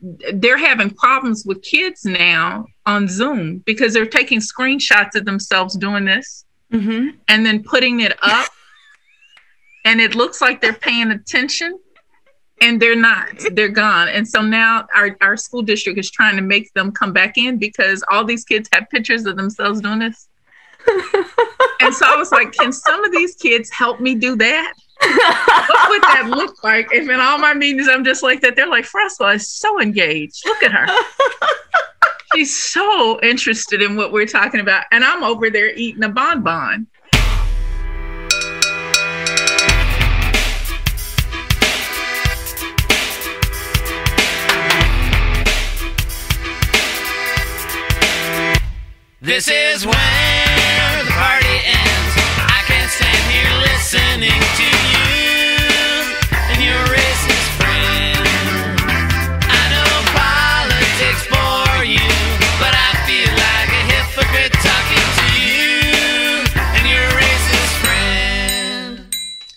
they're having problems with kids now on Zoom because they're taking screenshots of themselves doing this Mm-hmm. and then putting it up, and it looks like they're paying attention. And they're not, they're gone. And so now our, our school district is trying to make them come back in because all these kids have pictures of themselves doing this. and so I was like, can some of these kids help me do that? What would that look like if in all my meetings I'm just like that? They're like, Froswa' is so engaged. Look at her. She's so interested in what we're talking about. And I'm over there eating a bonbon. This is where the party ends. I can't stand here listening to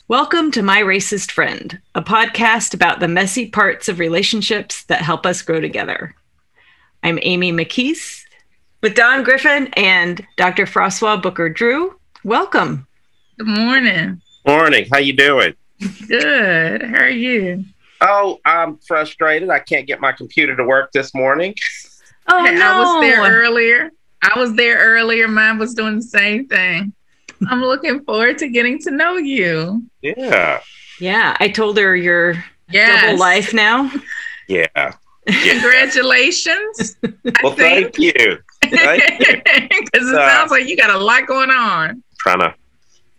Welcome to My Racist Friend, a podcast about the messy parts of relationships that help us grow together. I'm Amy McKees with Don Griffin and Dr. Froswa' Booker Drew. Welcome. Good morning. Morning. How you doing? Good. How are you? Oh, I'm frustrated. I can't get my computer to work this morning. Oh, no. I was there oh, earlier. I was there earlier. Mine was doing the same thing. I'm looking forward to getting to know you. Yeah. Yeah, I told her you're Yes. double life now. Yeah. yeah. Congratulations. Well, thank you. Thank you. Because it Uh, sounds like you got a lot going on. Trying to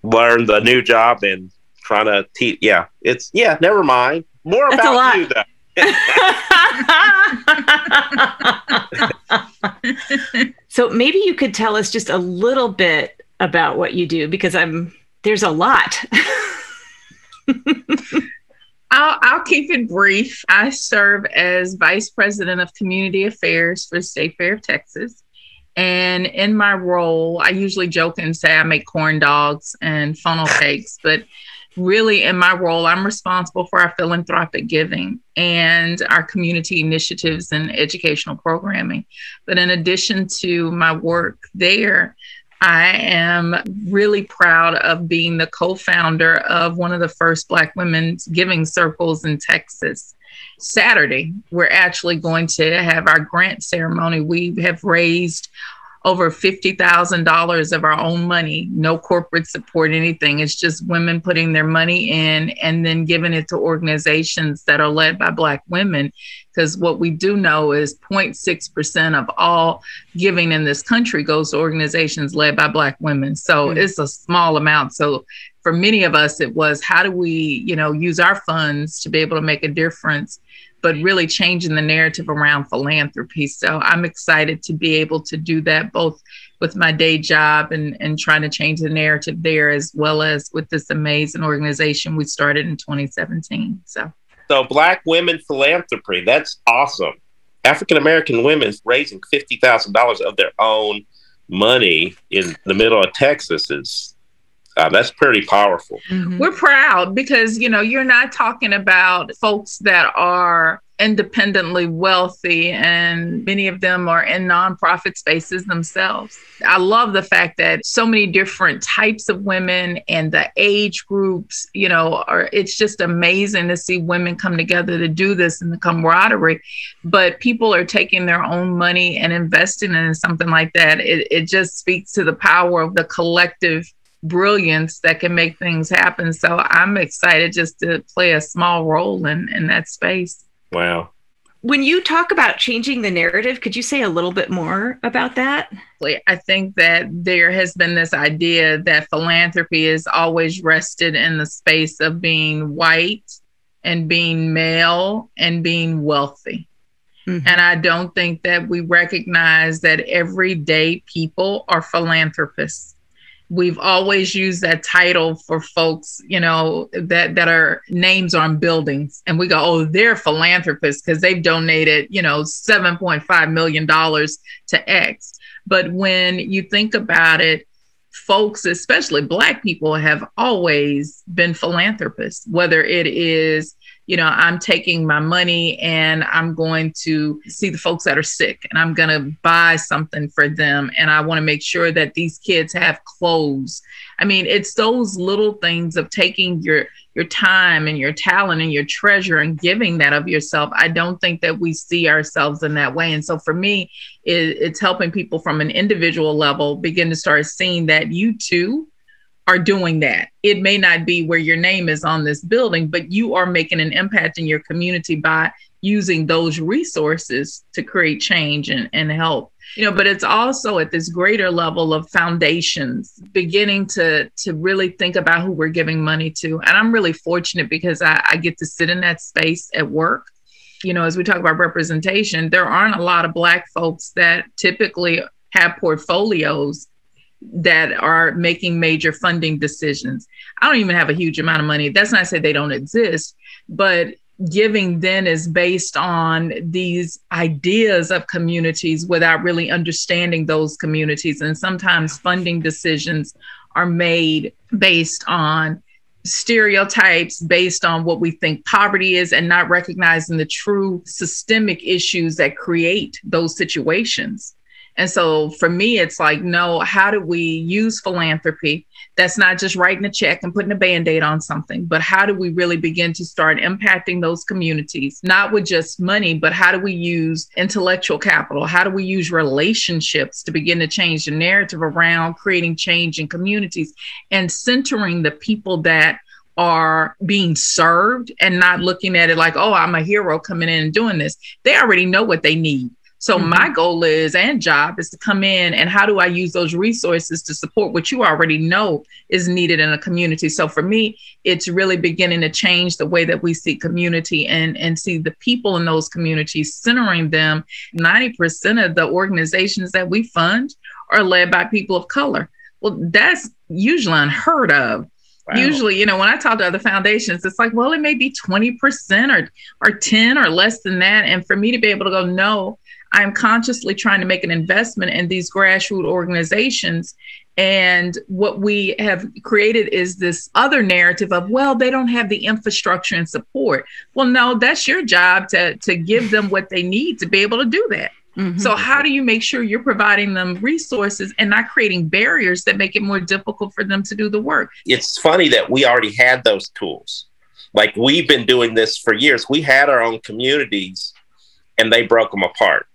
learn the new job and trying to teach. Yeah. It's, yeah, never mind. More That's a about lot. you, though. so maybe you could tell us just a little bit about what you do because I'm there's a lot. I'll, I'll keep it brief. I serve as Vice President of Community Affairs for the State Fair of Texas. And in my role, I usually joke and say I make corn dogs and funnel cakes, but really in my role, I'm responsible for our philanthropic giving and our community initiatives and educational programming. But in addition to my work there, I am really proud of being the co founder of one of the first Black women's giving circles in Texas. Saturday, we're actually going to have our grant ceremony. We have raised over $50,000 of our own money, no corporate support, anything. It's just women putting their money in and then giving it to organizations that are led by Black women. Because what we do know is 0.6% of all giving in this country goes to organizations led by Black women. So Mm. it's a small amount. So for many of us, it was how do we, you know, use our funds to be able to make a difference, but really changing the narrative around philanthropy. So I'm excited to be able to do that both with my day job and, and trying to change the narrative there, as well as with this amazing organization we started in 2017. So So, Black Women Philanthropy, that's awesome. African American women raising $50,000 of their own money in the middle of Texas is, uh, that's pretty powerful. Mhm. we're proud because you know you're not talking about folks that are independently wealthy and many of them are in nonprofit spaces themselves i love the fact that so many different types of women and the age groups you know are it's just amazing to see women come together to do this and the camaraderie but people are taking their own money and investing in something like that it, it just speaks to the power of the collective brilliance that can make things happen. So I'm excited just to play a small role in, in that space. Wow. When you talk about changing the narrative, could you say a little bit more about that? I think that there has been this idea that philanthropy is always rested in the space of being white and being male and being wealthy. Mhm. And I don't think that we recognize that everyday people are philanthropists. We've always used that title for folks, you know, that that are names on buildings, and we go, "Oh, they're philanthropists because they've donated, you know, seven point five million dollars to X." But when you think about it, folks, especially Black people, have always been philanthropists, whether it is you know, I'm taking my money and I'm going to see the folks that are sick and I'm going to buy something for them. And I want to make sure that these kids have clothes. I mean, it's those little things of taking your your time and your talent and your treasure and giving that of yourself. I don't think that we see ourselves in that way. And so for me, it, it's helping people from an individual level begin to start seeing that you too are doing that. It may not be where your name is on this building, but you are making an impact in your community by using those resources to create change and, and help. You know, but it's also at this greater level of foundations beginning to to really think about who we're giving money to. And I'm really fortunate because I, I get to sit in that space at work. You know, as we talk about representation, there aren't a lot of black folks that typically have portfolios that are making major funding decisions. I don't even have a huge amount of money. That's not to say they don't exist, but giving then is based on these ideas of communities without really understanding those communities. And sometimes funding decisions are made based on stereotypes based on what we think poverty is and not recognizing the true systemic issues that create those situations. And so for me, it's like, no, how do we use philanthropy? That's not just writing a check and putting a band aid on something, but how do we really begin to start impacting those communities, not with just money, but how do we use intellectual capital? How do we use relationships to begin to change the narrative around creating change in communities and centering the people that are being served and not looking at it like, oh, I'm a hero coming in and doing this. They already know what they need. So mm-hmm. my goal is and job is to come in and how do I use those resources to support what you already know is needed in a community. So for me, it's really beginning to change the way that we see community and and see the people in those communities, centering them. 90% of the organizations that we fund are led by people of color. Well, that's usually unheard of. Wow. Usually, you know, when I talk to other foundations, it's like, well, it may be 20% or or 10 or less than that. And for me to be able to go, no, I'm consciously trying to make an investment in these grassroots organizations. And what we have created is this other narrative of, well, they don't have the infrastructure and support. Well, no, that's your job to, to give them what they need to be able to do that. Mm-hmm. So, how do you make sure you're providing them resources and not creating barriers that make it more difficult for them to do the work? It's funny that we already had those tools. Like we've been doing this for years. We had our own communities and they broke them apart.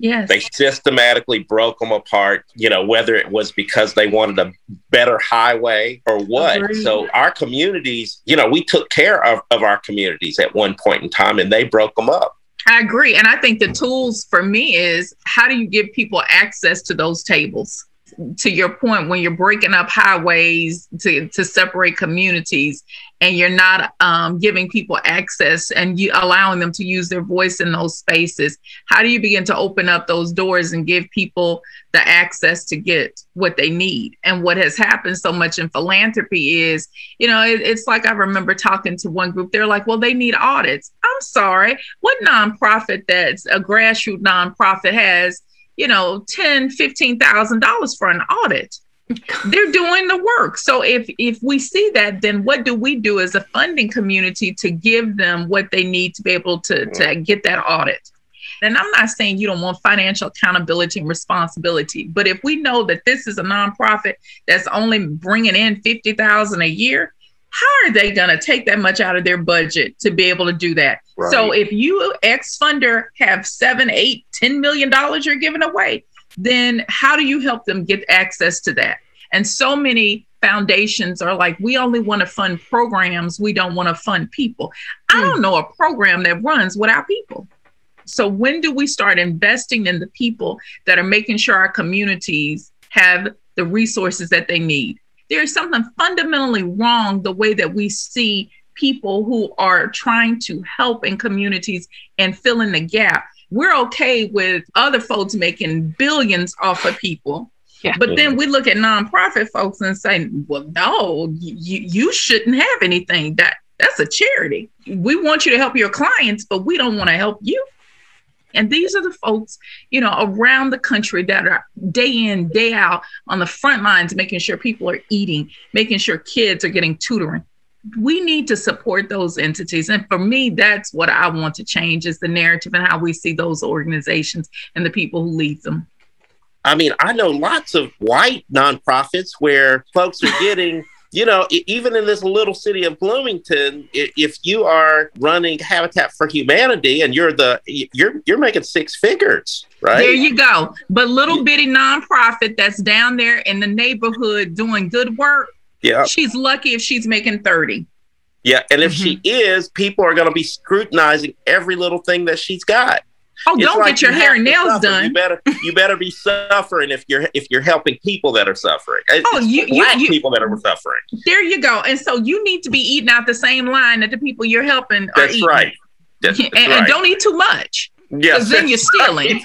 Yes. They systematically broke them apart, you know, whether it was because they wanted a better highway or what. Agreed. So our communities, you know, we took care of, of our communities at one point in time and they broke them up. I agree. And I think the tools for me is how do you give people access to those tables? To your point, when you're breaking up highways to, to separate communities and you're not um, giving people access and you allowing them to use their voice in those spaces, how do you begin to open up those doors and give people the access to get what they need? And what has happened so much in philanthropy is, you know, it, it's like I remember talking to one group, they're like, well, they need audits. I'm sorry, what nonprofit that's a grassroots nonprofit has you know, ten, fifteen thousand dollars for an audit. They're doing the work. So if if we see that, then what do we do as a funding community to give them what they need to be able to, to get that audit? And I'm not saying you don't want financial accountability and responsibility, but if we know that this is a nonprofit that's only bringing in 50,000 a year, how are they going to take that much out of their budget to be able to do that? Right. So if you ex funder have seven, eight, ten million dollars you're giving away, then how do you help them get access to that? And so many foundations are like, we only want to fund programs, we don't want to fund people. I hmm. don't know a program that runs without people. So when do we start investing in the people that are making sure our communities have the resources that they need? There's something fundamentally wrong the way that we see people who are trying to help in communities and fill in the gap. We're okay with other folks making billions off of people. Yeah. But then we look at nonprofit folks and say, well, no, you, you shouldn't have anything. That that's a charity. We want you to help your clients, but we don't want to help you. And these are the folks, you know, around the country that are day in, day out on the front lines, making sure people are eating, making sure kids are getting tutoring. we need to support those entities. And for me, that's what I want to change is the narrative and how we see those organizations and the people who lead them. I mean, I know lots of white nonprofits where folks are getting, you know, even in this little city of Bloomington, if you are running Habitat for Humanity and you're the you're you're making six figures, right? There you go. But little bitty nonprofit that's down there in the neighborhood doing good work, yeah, she's lucky if she's making 30. yeah. And if she mm-hmm. is, people are going to be scrutinizing every little thing that she's got. Oh, It's don't like get your you hair and nails suffer. You done. better you better be suffering if you're if you're helping people that are suffering. Oh, it's Oh, you- you- black you- people that are suffering. There you go. And so you need to be eating out the same line that the people you're helping are That's eating. right. That's, and, that's and right. don't eat too much. yes, 'cause then you're that's right. stealing.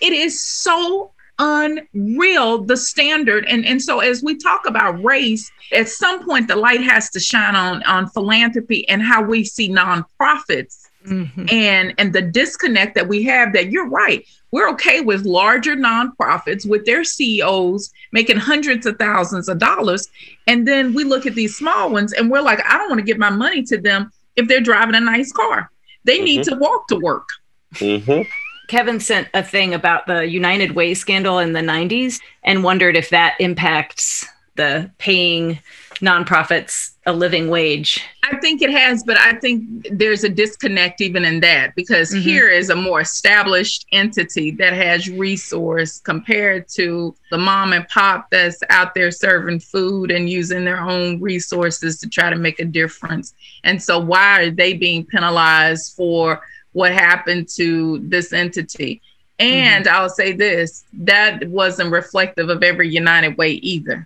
It is so unreal the standard. And and so as we talk about race at some point the light has to shine on on philanthropy and how we see nonprofits Mhm. and and the disconnect that we have that you're right we're okay with larger nonprofits with their CEOs making hundreds of thousands of dollars. And then we look at these small ones and we're like I don't want to give my money to them if they're driving a nice car. They need to walk to work. Mhm. Kevin sent a thing about the United Way scandal in the 90s and wondered if that impacts the paying nonprofits a living wage. I think it has, but I think there's a disconnect even in that because Mhm. here is a more established entity that has resource compared to the mom and pop that's out there serving food and using their own resources to try to make a difference. And so why are they being penalized for what happened to this entity? And I'll say this, that wasn't reflective of every United Way either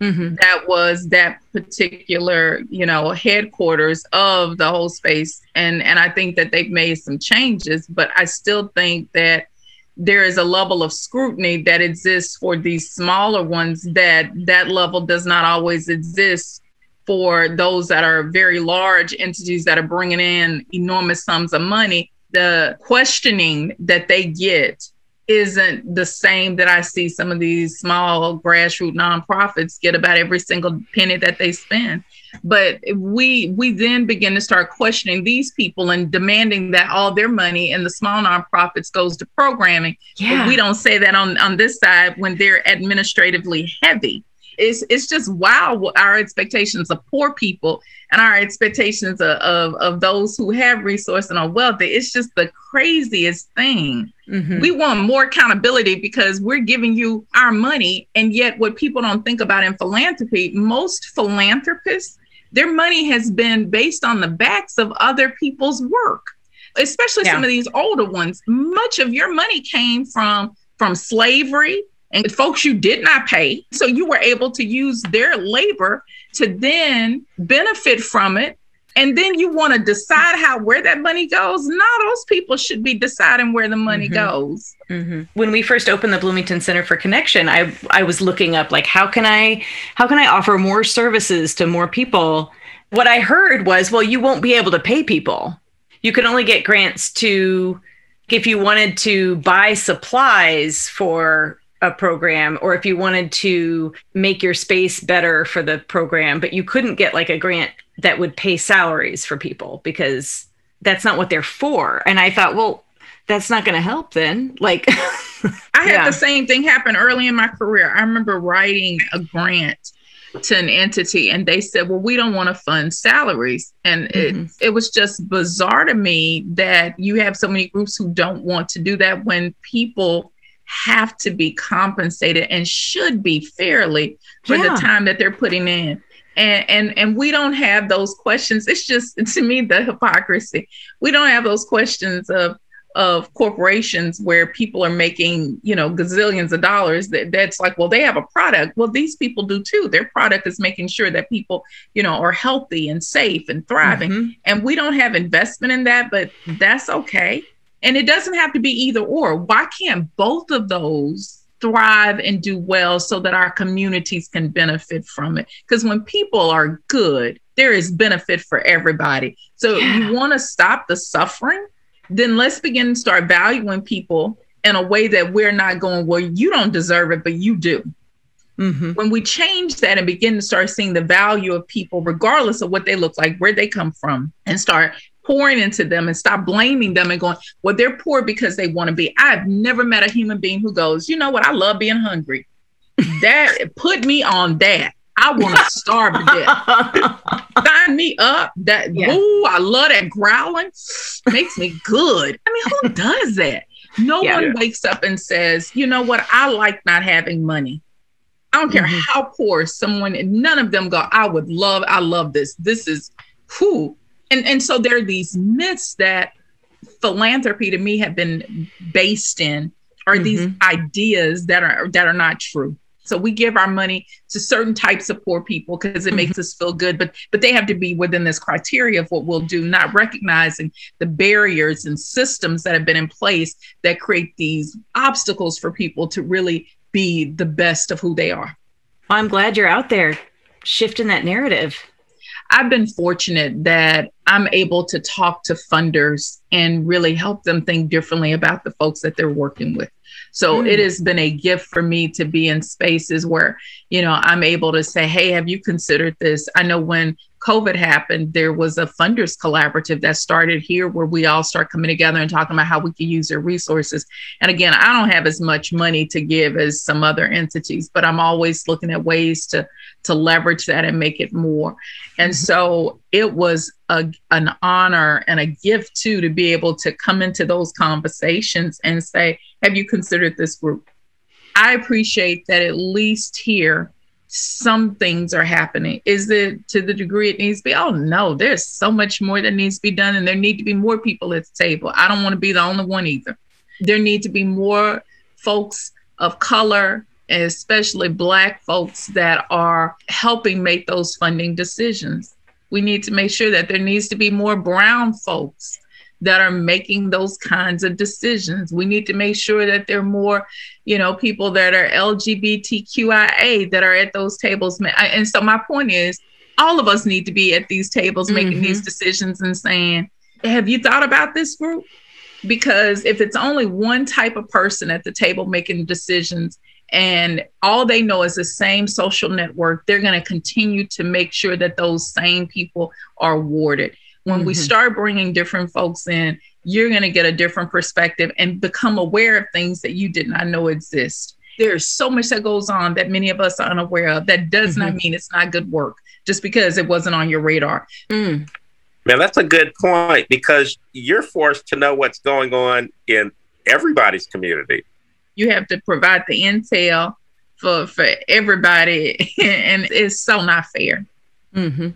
Mhm. that was that particular you know headquarters of the whole space and and i think that they've made some changes but i still think that there is a level of scrutiny that exists for these smaller ones that that level does not always exist for those that are very large entities that are bringing in enormous sums of money the questioning that they get isn't the same that I see some of these small grassroots nonprofits get about every single penny that they spend. But we we then begin to start questioning these people and demanding that all their money and the small nonprofits goes to programming. But Yeah. we don't say that on on this side when they're administratively heavy. It's it's just wow what our expectations of poor people and our expectations of, of of those who have resource and are wealthy. It's just the craziest thing Mhm. we want more accountability because we're giving you our money and yet what people don't think about in philanthropy most philanthropists their money has been based on the backs of other people's work especially some of these older ones much of your money came from from slavery and folks you did not pay so you were able to use their labor to then benefit from it and then you want to decide how where that money goes no those people should be deciding where the money Mhm. goes Mhm. When we first opened the Bloomington Center for Connection, I I was looking up like how can I how can I offer more services to more people? What I heard was, well, you won't be able to pay people. You can only get grants to if you wanted to buy supplies for a program or if you wanted to make your space better for the program, but you couldn't get like a grant that would pay salaries for people because that's not what they're for. And I thought, well, that's not going to help then. Like, I had Yeah. the same thing happen early in my career. I remember writing a grant to an entity and they said, Well, we don't want to fund salaries. And it, Mhm. it was just bizarre to me that you have so many groups who don't want to do that when people have to be compensated and should be fairly for Yeah. the time that they're putting in. And, and and we don't have those questions. It's just to me the hypocrisy. We don't have those questions of of corporations where people are making you know gazillions of dollars that that's like well they have a product well these people do too their product is making sure that people you know are healthy and safe and thriving Mhm. and we don't have investment in that but that's okay and it doesn't have to be either or. Why can't both of those thrive and do well so that our communities can benefit from it? Because when people are good there is benefit for everybody. So Yeah. you want to stop the suffering then let's begin to start valuing people in a way that we're not going well you don't deserve it but you do. Hmm When we change that and begin to start seeing the value of people, regardless of what they look like, where they come from, and start pouring into them and stop blaming them and going, well, they're poor because they want to be. I've never met a human being who goes, you know what? I love being hungry. That put me on that. I want to starve to death. Sign me up. That Yeah. ooh, I love that growling. Makes me good. I mean, who does that? No Yeah. one wakes up and says, you know what? I like not having money. I don't care Mhm. how poor someone, none of them go, I would love, I love this. This is who. And and so there are these myths that philanthropy to me have been based in are these Mhm. ideas that are that are not true. So we give our money to certain types of poor people because it makes us feel good, but but they have to be within this criteria of what we'll do, not recognizing the barriers and systems that have been in place that create these obstacles for people to really be the best of who they are. Well, I'm glad you're out there shifting that narrative. I've been fortunate that I'm able to talk to funders and really help them think differently about the folks that they're working with. So Mm. it has been a gift for me to be in spaces where, you know, I'm able to say, hey, have you considered this? I know when COVID happened, there was a funders collaborative that started here where we all start coming together and talking about how we can use their resources. And again, I don't have as much money to give as some other entities, but I'm always looking at ways to to leverage that and make it more. And mm-hmm. so it was a, an honor and a gift too to be able to come into those conversations and say, Have you considered this group? I appreciate that at least here, some things are happening. Is it to the degree it needs to be? Oh, no, there's so much more that needs to be done, and there need to be more people at the table. I don't want to be the only one either. There need to be more folks of color, and especially Black folks that are helping make those funding decisions. We need to make sure that there needs to be more Brown folks that are making those kinds of decisions. We need to make sure that there are more, you know, people that are LGBTQIA that are at those tables. And so my point is, all of us need to be at these tables making Mhm. these decisions and saying, "Have you thought about this group?" Because if it's only one type of person at the table making decisions and all they know is the same social network, they're going to continue to make sure that those same people are awarded. When we Mhm. start bringing different folks in, you're going to get a different perspective and become aware of things that you did not know exist. There's so much that goes on that many of us are unaware of. That does not mean it's not good work just because it wasn't on your radar. Mm. Now that's a good point because you're forced to know what's going on in everybody's community. You have to provide the intel for for everybody, and it's so not fair. hmm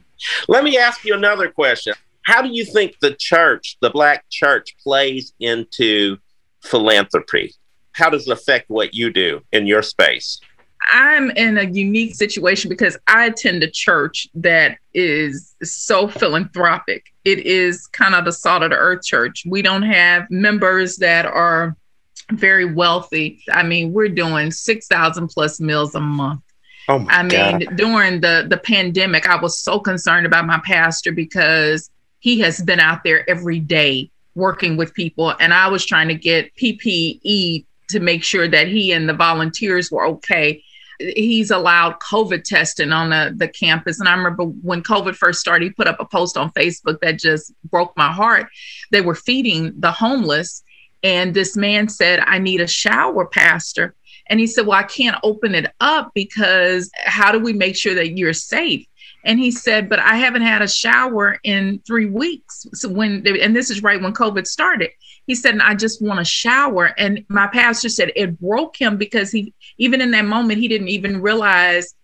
Let me ask you another question. How do you think the church, the black church, plays into philanthropy? How does it affect what you do in your space? I'm in a unique situation because I attend a church that is so philanthropic. It is kind of the salt of the earth church. We don't have members that are very wealthy. I mean, we're doing 6,000 plus meals a month. Oh my god. I mean, during the the pandemic, I was so concerned about my pastor because he has been out there every day working with people, and I was trying to get PPE to make sure that he and the volunteers were okay. He's allowed COVID testing on the, the campus. And I remember when COVID first started, he put up a post on Facebook that just broke my heart. They were feeding the homeless. And this man said, I need a shower, Pastor. And he said, Well, I can't open it up because how do we make sure that you're safe? And he said, But I haven't had a shower in three weeks. So when, and this is right when COVID started. He said, I just want a shower. And my pastor said it broke him because he, even in that moment, he didn't even realize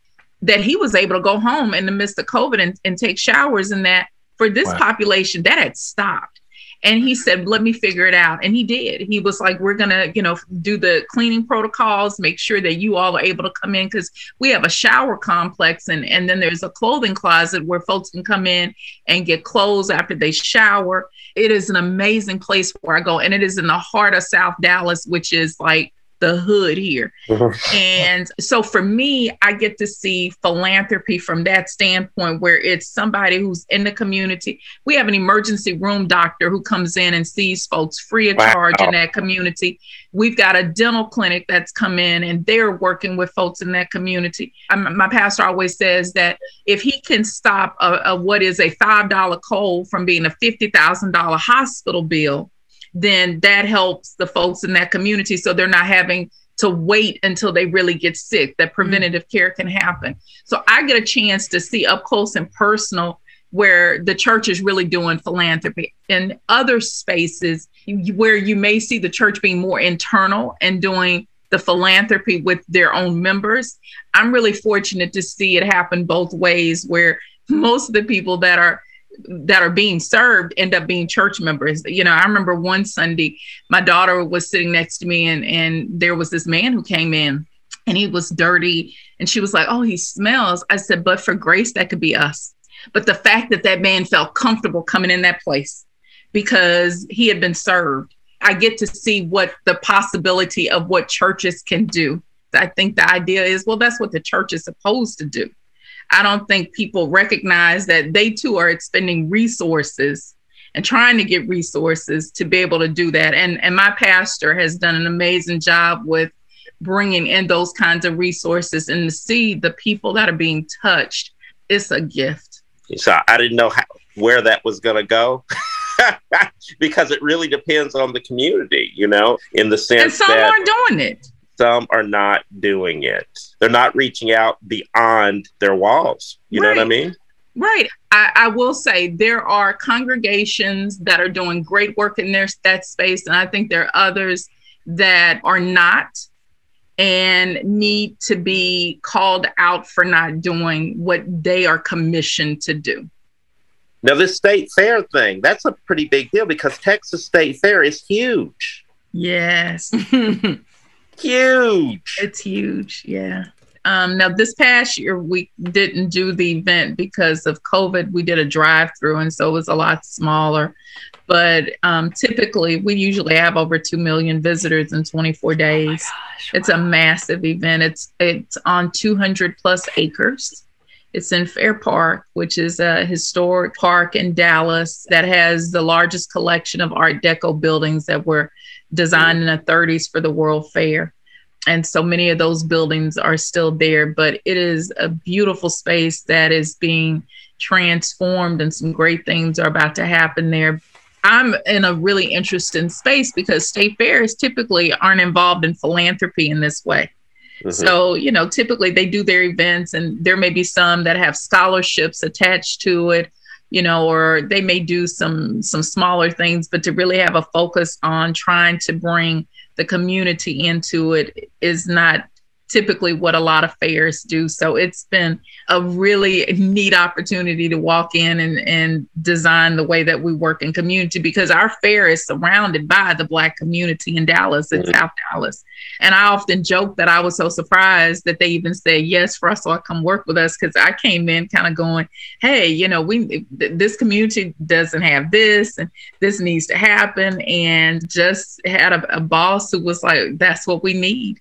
that he was able to go home in the midst of COVID and, and take showers. And that for this Wow. population, that had stopped. And he said, let me figure it out. And he did. He was like, we're going to, you know, do the cleaning protocols, make sure that you all are able to come in because we have a shower complex and, and then there's a clothing closet where folks can come in and get clothes after they shower. It is an amazing place where I go. And it is in the heart of South Dallas, which is like the hood here. And so for me, I get to see philanthropy from that standpoint where it's somebody who's in the community. We have an emergency room doctor who comes in and sees folks free of Wow. charge in that community. We've got a dental clinic that's come in and they're working with folks in that community. Um, my pastor always says that if he can stop a, a what is a $5 cold from being a $50,000 hospital bill, then that helps the folks in that community so they're not having to wait until they really get sick that mm-hmm. preventative care can happen. So i get a chance to see up close and personal where the church is really doing philanthropy. In other spaces where you may see the church being more internal and doing the philanthropy with their own members i'm really fortunate to see it happen both ways where most of the people that are that are being served end up being church members. You know, I remember one Sunday, my daughter was sitting next to me, and and there was this man who came in, and he was dirty, and she was like, "Oh, he smells." I said, "But for grace, that could be us." But the fact that that man felt comfortable coming in that place because he had been served, I get to see what the possibility of what churches can do. I think the idea is, well, that's what the church is supposed to do. I don't think people recognize that they too are expending resources and trying to get resources to be able to do that. And and my pastor has done an amazing job with bringing in those kinds of resources and to see the people that are being touched. It's a gift. So I didn't know how, where that was going to go. because it really depends on the community, you know, in the sense And some that aren't doing it. Some are not doing it. They're not reaching out beyond their walls. You know what I mean? Right. I, I will say there are congregations that are doing great work in their that space, and I think there are others that are not and need to be called out for not doing what they are commissioned to do. Now, this state fair thing, that's a pretty big deal because Texas State Fair is huge. Yes, Huge. it's huge. Yeah. Um, now, this past year, we didn't do the event because of COVID. We did a drive through, and so it was a lot smaller. But um, typically, we usually have over 2 million visitors in 24 days. Gosh, It's a massive event. It's it's on 200 plus acres. It's in Fair Park, which is a historic park in Dallas that has the largest collection of Art Deco buildings that were designed in the 30s for the World Fair. And so many of those buildings are still there, but it is a beautiful space that is being transformed, and some great things are about to happen there. I'm in a really interesting space because state fairs typically aren't involved in philanthropy in this way. Mhm. So, you know, typically they do their events and there may be some that have scholarships attached to it, you know, or they may do some some smaller things, but to really have a focus on trying to bring the community into it is not typically what a lot of fairs do. So it's been a really neat opportunity to walk in and, and design the way that we work in community because our fair is surrounded by the Black community in Dallas and Mhm. South Dallas. And I often joke that I was so surprised that they even said yes for us to come work with us because I came in kind of going, hey, you know, we th- this community doesn't have this and this needs to happen, and just had a, a boss who was like, that's what we need.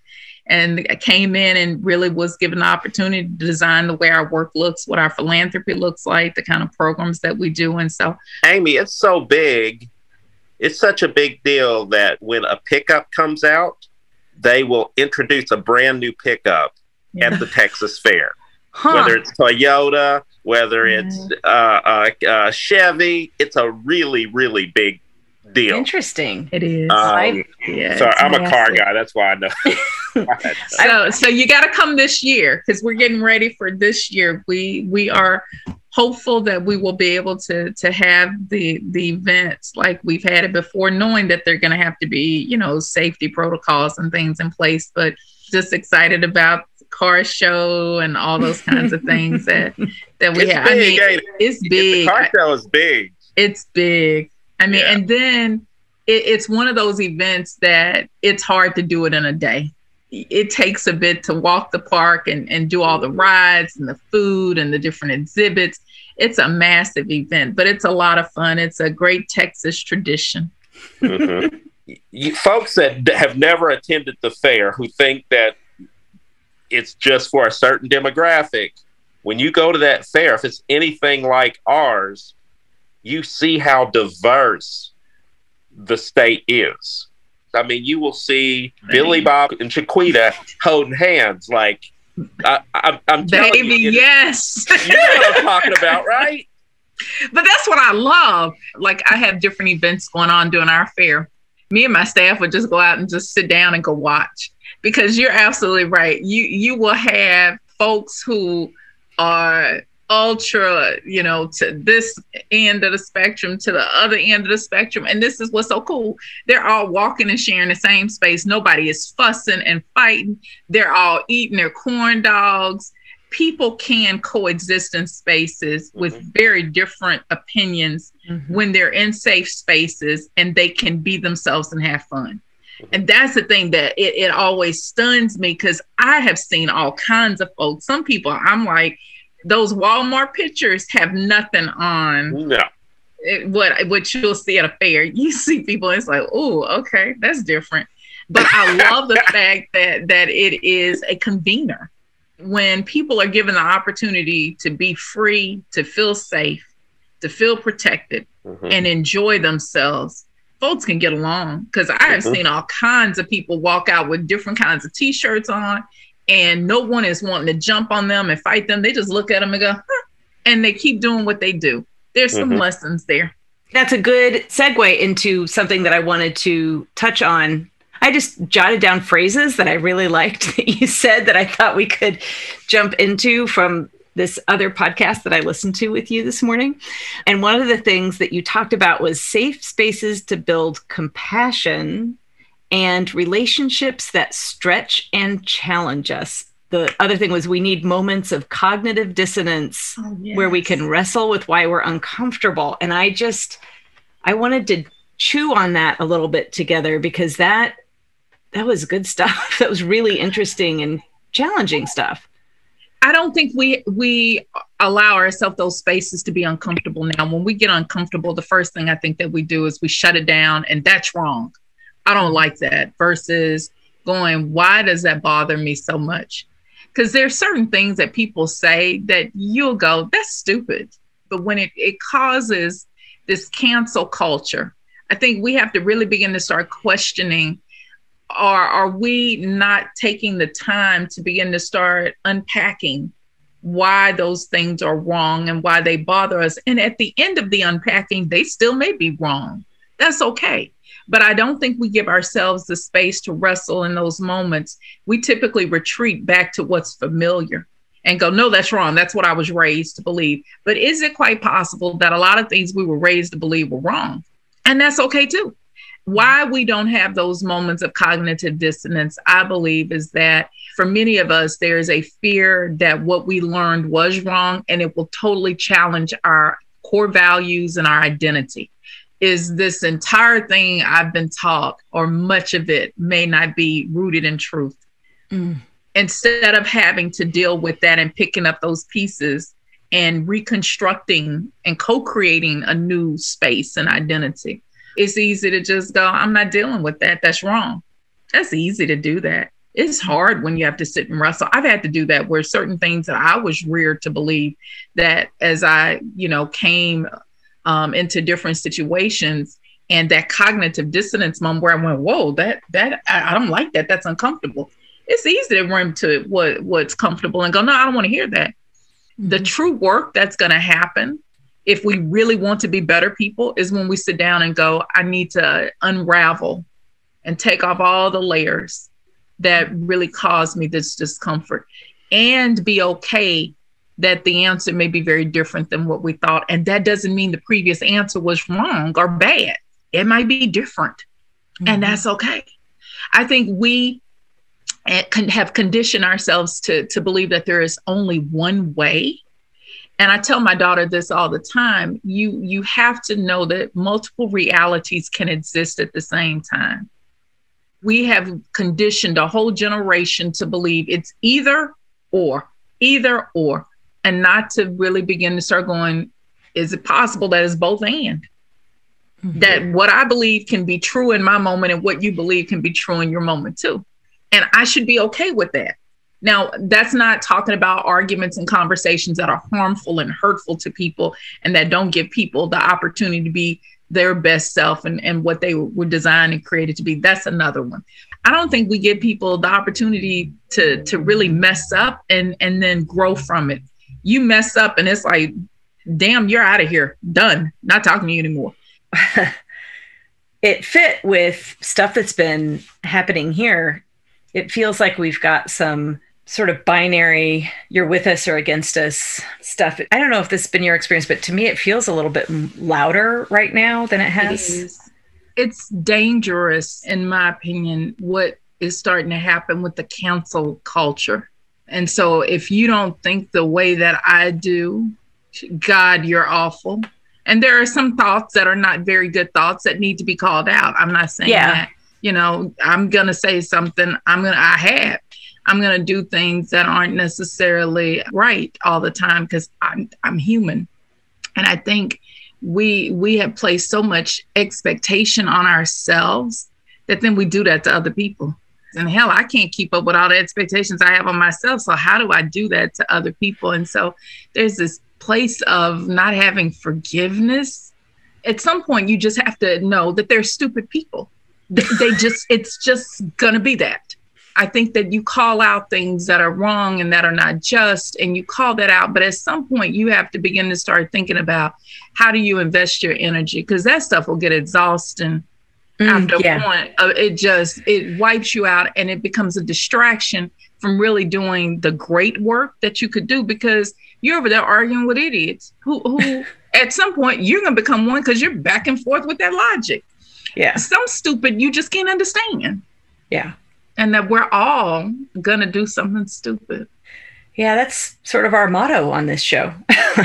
And I came in and really was given the opportunity to design the way our work looks, what our philanthropy looks like, the kind of programs that we do. And so Amy, it's so big. It's such a big deal that when a pickup comes out, they will introduce a brand new pickup at the Texas Fair. Huh. Whether it's Toyota, whether it's uh, uh, uh, Chevy, it's a really, really big deal. Interesting. it is. Um, yeah, sorry, I'm a car guy. That's why I know. So, so you got to come this year because we're getting ready for this year. We we are hopeful that we will be able to to have the the events like we've had it before, knowing that they're going to have to be you know safety protocols and things in place. But just excited about the car show and all those kinds of things that that we it's have. big. I mean, ain't it? it's The big. car show is big. It's big. I mean, Yeah. and then it, it's one of those events that it's hard to do it in a day. It takes a bit to walk the park and, and do all the rides and the food and the different exhibits. It's a massive event, but it's a lot of fun. It's a great Texas tradition. Mhm. you, folks that have never attended the fair who think that it's just for a certain demographic, when you go to that fair, if it's anything like ours, you see how diverse the state is. I mean, you will see Billy Bob and Chiquita holding hands. Like, I, I, I'm telling Baby, you, yes. you know what I'm talking about, right? but that's what I love. Like I have different events going on during our fair. Me and my staff would just go out and just sit down and go watch because you're absolutely right. You you will have folks who are ultra, you know, to this end of the spectrum, to the other end of the spectrum. And this is what's so cool. They're all walking and sharing the same space. Nobody is fussing and fighting. They're all eating their corn dogs. People can coexist in spaces with mm-hmm. very different opinions mm-hmm. when they're in safe spaces and they can be themselves and have fun. Mm-hmm. And that's the thing that it, it always stuns me because I have seen all kinds of folks. Some people, I'm like, those Walmart pictures have nothing on No. it, what what you'll see at a fair. You see people, it's like, oh, okay, that's different. But I love the fact that that it is a convener. When people are given the opportunity to be free, to feel safe, to feel protected, Mhm. and enjoy themselves, folks can get along. Because I have Mhm. seen all kinds of people walk out with different kinds of t-shirts on, and no one is wanting to jump on them and fight them. They just look at them and go, huh, and they keep doing what they do. There's some Mhm. lessons there. That's a good segue into something that I wanted to touch on. I just jotted down phrases that I really liked that you said that I thought we could jump into from this other podcast that I listened to with you this morning. And one of the things that you talked about was safe spaces to build compassion and relationships that stretch and challenge us. The other thing was we need moments of cognitive dissonance oh, where we can wrestle with why we're uncomfortable. And I just, I wanted to chew on that a little bit together because that, that was good stuff. that was really interesting and challenging stuff. I don't think we we allow ourselves those spaces to be uncomfortable now. When we get uncomfortable, the first thing I think that we do is we shut it down, and that's wrong. I don't like that. Versus going, why does that bother me so much? Because there's certain things that people say that you'll go, that's stupid. But when it, it causes this cancel culture, I think we have to really begin to start questioning are are we not taking the time to begin to start unpacking why those things are wrong and why they bother us and at the end of the unpacking they still may be wrong that's okay but i don't think we give ourselves the space to wrestle in those moments. We typically retreat back to what's familiar and go no that's wrong. That's what i was raised to believe. But is it quite possible that a lot of things we were raised to believe were wrong? And that's okay too. Why we don't have those moments of cognitive dissonance, I believe, is that for many of us, there's a fear that what we learned was wrong and it will totally challenge our core values and our identity. Is this entire thing I've been taught, or much of it, may not be rooted in truth? Mm. Instead of having to deal with that and picking up those pieces and reconstructing and co creating a new space and identity it's easy to just go, I'm not dealing with that. That's wrong. That's easy to do that. It's hard when you have to sit and wrestle. I've had to do that where certain things that I was reared to believe that as I, you know, came um, into different situations and that cognitive dissonance moment where I went, whoa, that that I, I don't like that. That's uncomfortable. It's easy to run to what what's comfortable and go, no, I don't want to hear that. The true work that's going to happen if we really want to be better people is when we sit down and go i need to unravel and take off all the layers that really cause me this discomfort and be okay that the answer may be very different than what we thought. And that doesn't mean the previous answer was wrong or bad. It might be different. And that's okay. I think we eh, can have conditioned ourselves to to believe that there is only one way. And i tell my daughter this all the time. You you have to know that multiple realities can exist at the same time. We have conditioned a whole generation to believe it's either or either or and not to really begin to start going is it possible that it's both and mm-hmm. that what I believe can be true in my moment and what you believe can be true in your moment too. And I should be okay with that. Now, that's not talking about arguments and conversations that are harmful and hurtful to people and that don't give people the opportunity to be their best self and, and what they were designed and created to be. That's another one. I don't think we give people the opportunity to to really mess up and and then grow from it. You mess up and it's like, damn, you're out of here. Done. Not talking to you anymore. it fit with stuff that's been happening here. It feels like we've got some sort of binary you're with us or against us stuff. I don't know if this has been your experience, but to me, it feels a little bit louder right now than it has. It. It's dangerous, in my opinion, what is starting to happen with the cancel culture. And so, if you don't think the way that I do, God, you're awful. And there are some thoughts that are not very good thoughts that need to be called out. I'm not saying Yeah. that. You know, I'm gonna say something. I'm gonna. I have. I'm gonna do things that aren't necessarily right all the time because I'm I'm human, and I think we we have placed so much expectation on ourselves that then we do that to other people. And hell, I can't keep up with all the expectations I have on myself. So how do I do that to other people? And so there's this place of not having forgiveness. At some point, you just have to know that they're stupid people. They, just, it's just gonna be that. I think that you call out things that are wrong and that are not just, and you call that out. But at some point, you have to begin to start thinking about how do you invest your energy because that stuff will get exhausting Mm, after a yeah. point. Uh, it just it wipes you out and it becomes a distraction from really doing the great work that you could do because you're over there arguing with idiots who who at some point you're gonna become one because you're back and forth with that logic. Yeah. Some stupid you just can't understand. Yeah. And that we're all gonna do something stupid. Yeah, that's sort of our motto on this show.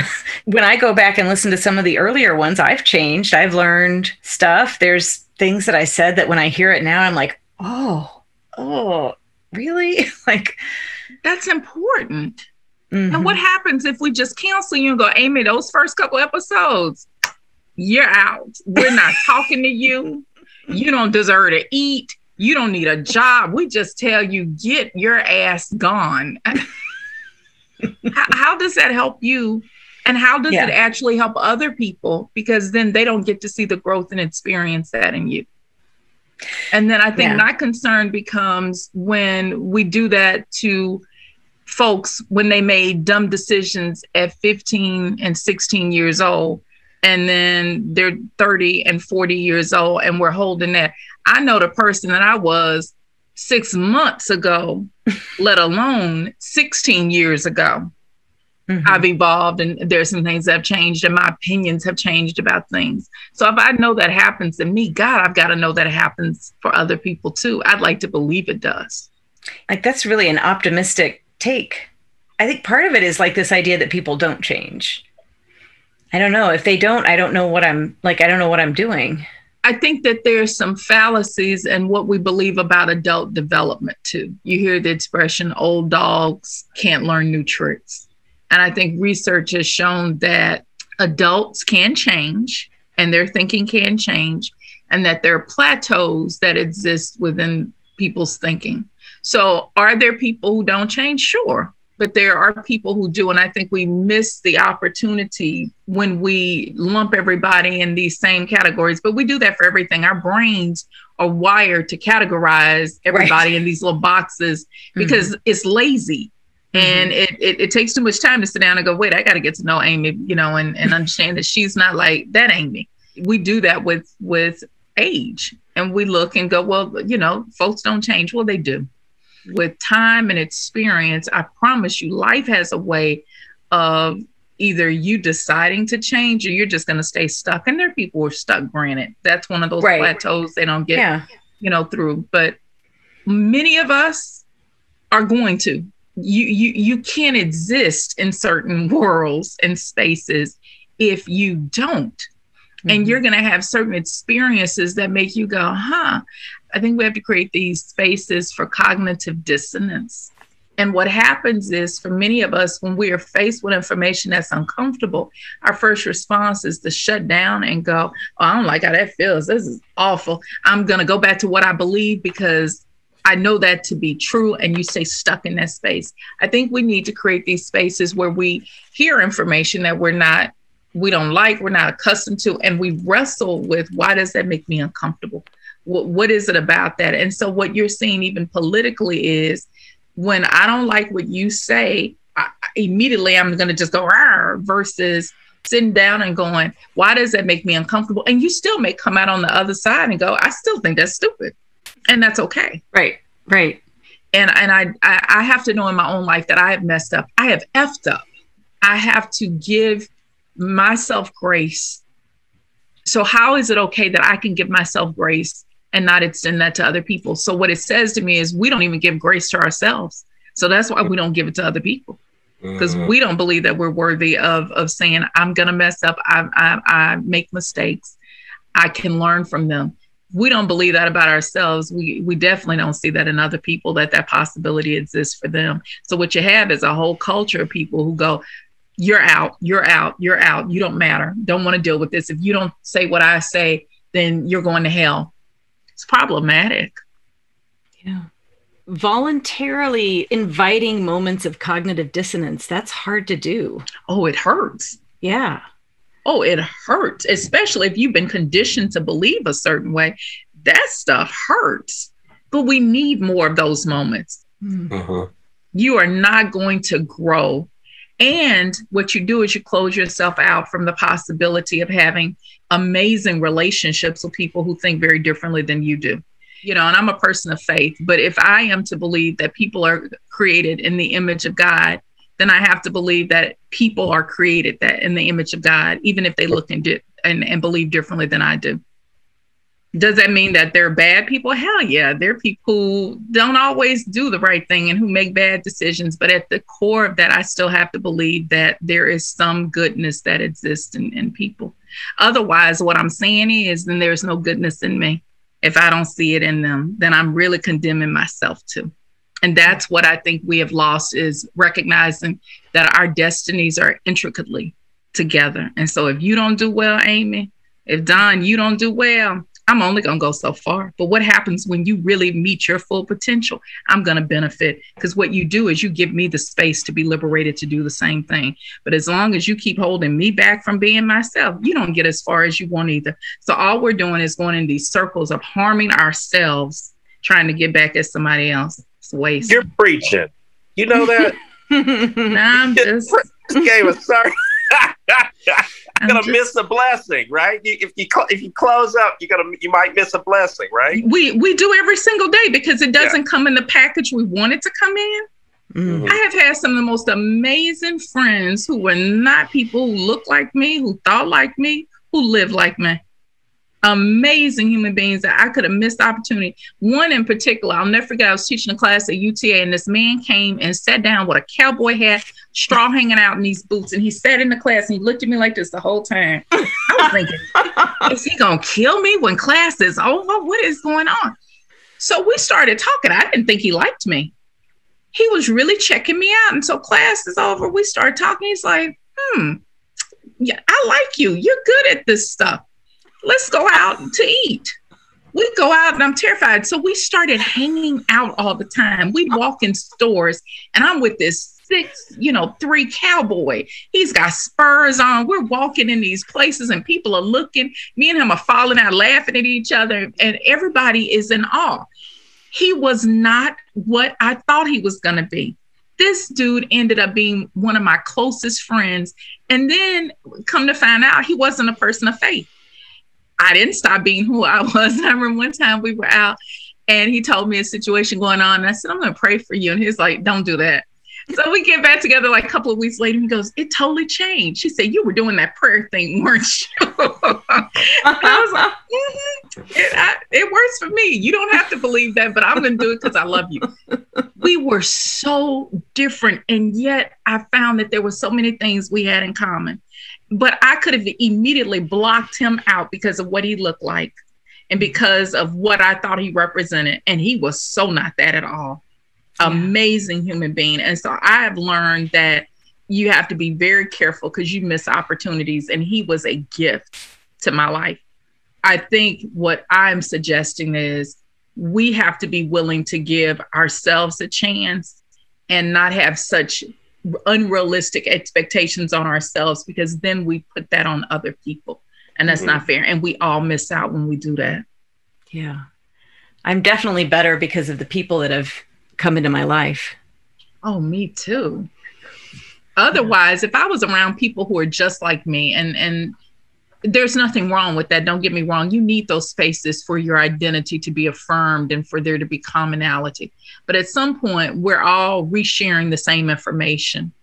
when I go back and listen to some of the earlier ones, I've changed. I've learned stuff. There's things that I said that when I hear it now, I'm like, oh, oh, really? like, That's important. mhm. And what happens if we just cancel you and go, Amy, those first couple episodes, you're out. We're not talking to you. You don't deserve to eat. You don't need a job. We just tell you, get your ass gone. how, how does that help you? And how does Yeah. it actually help other people? Because then they don't get to see the growth and experience that in you. And then I think Yeah. my concern becomes when we do that to folks when they made dumb decisions at 15 and 16 years old and then they're 30 and 40 years old and we're holding that i know the person that i was six months ago let alone 16 years ago Mhm. i've evolved and there's some things that have changed and my opinions have changed about things so if i know that happens to me god i've got to know that it happens for other people too i'd like to believe it does like that's really an optimistic take. I think part of it is like this idea that people don't change. I don't know. If they don't, I don't know what I'm like, I don't know what I'm doing. I think that there's some fallacies in what we believe about adult development too. You hear the expression old dogs can't learn new tricks. And I think research has shown that adults can change and their thinking can change and that there are plateaus that exist within people's thinking. So are there people who don't change? Sure. But there are people who do. And I think we miss the opportunity when we lump everybody in these same categories. But we do that for everything. Our brains are wired to categorize everybody in these little boxes mm-hmm. because it's lazy. And mm-hmm. it, it, it takes too much time to sit down and go, wait, I got to get to know Amy, you know, and, and understand that she's not like that Amy. We do that with with age. And we look and go, well, you know, folks don't change. Well, they do with time and experience, I promise you, life has a way of either you deciding to change or you're just going to stay stuck. And there are people who are stuck, granted. That's one of those Right. plateaus they don't get, yeah. you know, through. But many of us are going to. You you you can't exist in certain worlds and spaces if you don't and Mhm. you're going to have certain experiences that make you go, huh. I think we have to create these spaces for cognitive dissonance And what happens is for many of us, when we are faced with information that's uncomfortable, our first response is to shut down and go, oh, I don't like how that feels. This is awful. I'm going to go back to what I believe because I know that to be true. And you stay stuck in that space. I think we need to create these spaces where we hear information that we're not, we don't like, we're not accustomed to, and we wrestle with why does that make me uncomfortable? What, what is it about that? And so, what you're seeing, even politically, is when I don't like what you say, I, immediately I'm going to just go versus sitting down and going, why does that make me uncomfortable? And you still may come out on the other side and go, I still think that's stupid, and that's okay. Right. Right. And and I I, I have to know in my own life that I have messed up. I have effed up. I have to give myself grace. So how is it okay that I can give myself grace and not extend that to other people? So what it says to me is we don't even give grace to ourselves. So that's why we don't give it to other people because Mhm. we don't believe that we're worthy of of saying I'm gonna mess up. I, I I make mistakes. I can learn from them. We don't believe that about ourselves. We we definitely don't see that in other people that that possibility exists for them. So what you have is a whole culture of people who go, "You're out. You're out. You're out. You don't matter. Don't want to deal with this. If you don't say what I say, then you're going to hell." It's problematic. Yeah. Voluntarily inviting moments of cognitive dissonance, that's hard to do. Oh, it hurts. Yeah. Oh, it hurts, especially if you've been conditioned to believe a certain way. That stuff hurts. But we need more of those moments. Mm. Mhm. You are not going to grow. And what you do is you close yourself out from the possibility of having amazing relationships with people who think very differently than you do. You know, and I'm a person of faith, but if I am to believe that people are created in the image of God, then I have to believe that people are created that in the image of God, even if they look and, di- and, and believe differently than I do. Does that mean that they're bad people? Hell yeah. They're people who don't always do the right thing and who make bad decisions. But at the core of that, I still have to believe that there is some goodness that exists in, in people. Otherwise, what I'm saying is, then there's no goodness in me. If I don't see it in them, then I'm really condemning myself too. And that's what I think we have lost is recognizing that our destinies are intricately together. And so if you don't do well, Amy, if Don, you don't do well, I'm only going to go so far. But what happens when you really meet your full potential? I'm going to benefit because what you do is you give me the space to be liberated to do the same thing. But as long as you keep holding me back from being myself, you don't get as far as you want either. So all we're doing is going in these circles of harming ourselves, trying to get back at somebody else. It's waste. You're preaching. You know that? Nah, I'm just, this game is sorry. I'm gonna just- miss a blessing, right? You, if you cl- if you close up, you gonna you might miss a blessing, right? we we do every single day because it doesn't come in the package we want it to come in. Mm. I have had some of the most amazing friends who were not people who looked like me, who thought like me, who lived like me. Amazing human beings that I could have missed the opportunity. One in particular, I'll never forget. I was teaching a class at UTA, and this man came and sat down with a cowboy hat, straw hanging out in these boots, and he sat in the class and he looked at me like this the whole time. I was thinking, is he gonna kill me when class is over? What is going on? So we started talking. I didn't think he liked me. He was really checking me out. And so class is over. We started talking. He's like, hmm, yeah, I like you. You're good at this stuff. Let's go out to eat. We go out and I'm terrified. So we started hanging out all the time. We'd walk in stores and I'm with this six, you know, three cowboy. He's got spurs on. We're walking in these places and people are looking. Me and him are falling out laughing at each other and everybody is in awe. He was not what I thought he was going to be. This dude ended up being one of my closest friends. And then come to find out, he wasn't a person of faith. I didn't stop being who I was. I remember one time we were out and he told me a situation going on. And I said, I'm going to pray for you. And he's like, don't do that. So we get back together like a couple of weeks later. He goes, It totally changed. She said, You were doing that prayer thing, weren't you? I was like, "Mhm. it, I, it works for me. You don't have to believe that, but I'm going to do it because I love you. We were so different. And yet I found that there were so many things we had in common. But I could have immediately blocked him out because of what he looked like and mm-hmm. because of what I thought he represented. And he was so not that at all. amazing human being. And so I have learned that you have to be very careful because you miss opportunities. And he was a gift to my life. I think what I'm suggesting is we have to be willing to give ourselves a chance and not have such unrealistic expectations on ourselves because then we put that on other people. And that's not mm-hmm. fair. And we all miss out when we do that. Yeah. I'm definitely better because of the people that have come into my life. Oh, me too. Otherwise, if I was around people who are just like me, and and there's nothing wrong with that. Don't get me wrong. You need those spaces for your identity to be affirmed and for there to be commonality. But at some point, we're all resharing the same information.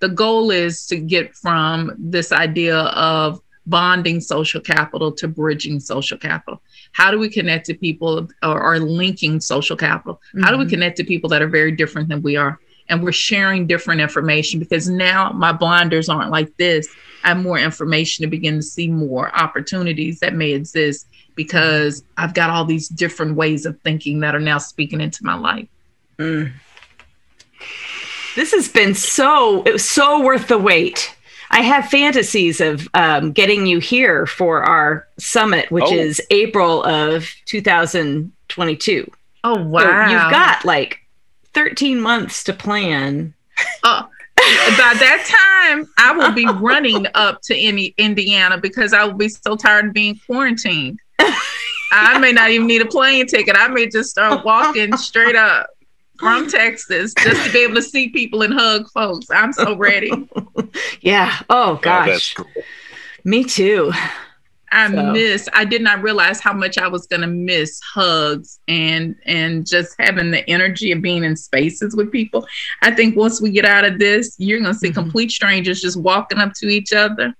The goal is to get from this idea of bonding social capital to bridging social capital. How do we connect to people or, or linking social capital? How do we Mhm. connect to people that are very different than we are? And we're sharing different information because now my blinders aren't like this. I have more information to begin to see more opportunities that may exist because I've got all these different ways of thinking that are now speaking into my life. Mm. This has been so it was so worth the wait. I have fantasies of um, getting you here for our summit, which Oh. is April of 2022. Oh So wow! you've got like 13 months to plan. Uh, by that time, I will be running up to any Indiana because I will be so tired of being quarantined. I may not even need a plane ticket. I may just start walking straight up from Texas just to be able to see people and hug folks. I'm so ready. Yeah. Oh Oh, that's gosh. cool. Me too. I So- miss. I did not realize how much I was going to miss hugs and and just having the energy of being in spaces with people. I think once we get out of this, you're going to see Mhm. complete strangers just walking up to each other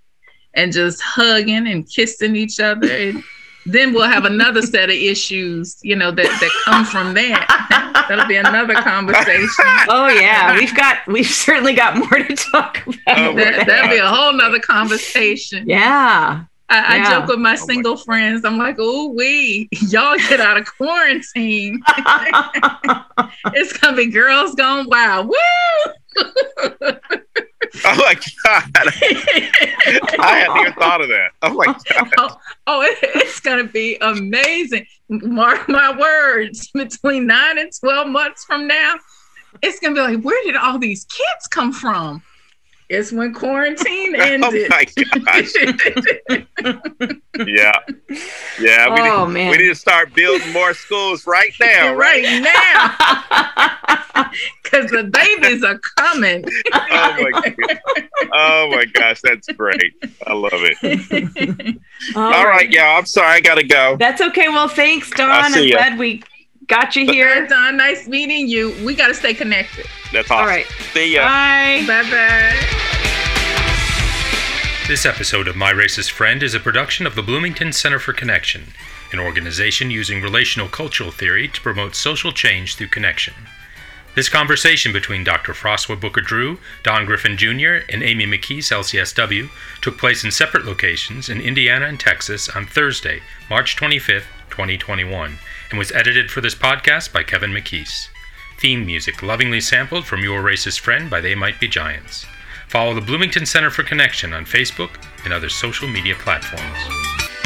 and just hugging and kissing each other. And then we'll have another set of issues, you know, that that come from that. That'll be another conversation. Oh yeah, we've got we've certainly got more to talk about. Oh, That, that'll be a whole nother conversation. yeah. I, Yeah. I joke with my oh, my single friends. I'm like, oh, we, y'all get out of quarantine. It's gonna be girls gone wild. Woo! Oh my god! I hadn't even thought of that. Oh my god! oh, oh, it- it's gonna be amazing. Mark my words. Between nine and twelve months from now, it's gonna be like, where did all these kids come from? It's when quarantine ended. Oh my gosh! Yeah, yeah. We, Oh, need, man. we need to start building more schools right now, right? right now, because the babies are coming. Oh my god! Oh my gosh, that's great. I love it. All right, y'all. I'm sorry, I gotta go. That's okay. Well, thanks, Don. I'll I'm glad we got you Here, here. Don. Nice meeting you. We got to stay connected. That's awesome. All right. See ya. Bye. Bye bye. This episode of My Racist Friend is a production of the Bloomington Center for Connection, an organization using relational cultural theory to promote social change through connection. This conversation between Dr. Froswa' Booker Drew, Don Griffin Jr., and Amy McKees, LCSW, took place in separate locations in Indiana and Texas on Thursday, March 25th, 2021, and was edited for this podcast by Kevin McKees. Theme music lovingly sampled from Your Racist Friend by They Might Be Giants. Follow the Bloomington Center for Connection on Facebook and other social media platforms.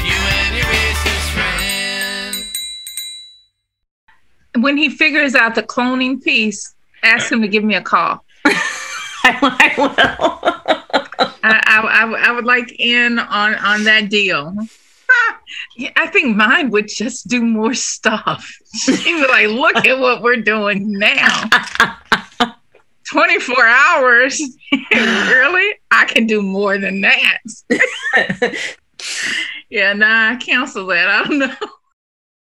You and your racist friend. When he figures out the cloning piece, ask him to give me a call. I will. I, I, I, I would like in on on that deal. Ah, yeah, I think mine would just do more stuff. She'd be like, look at what we're doing now. 24 hours. really? I can do more than that. yeah, nah, I cancel that. I don't know.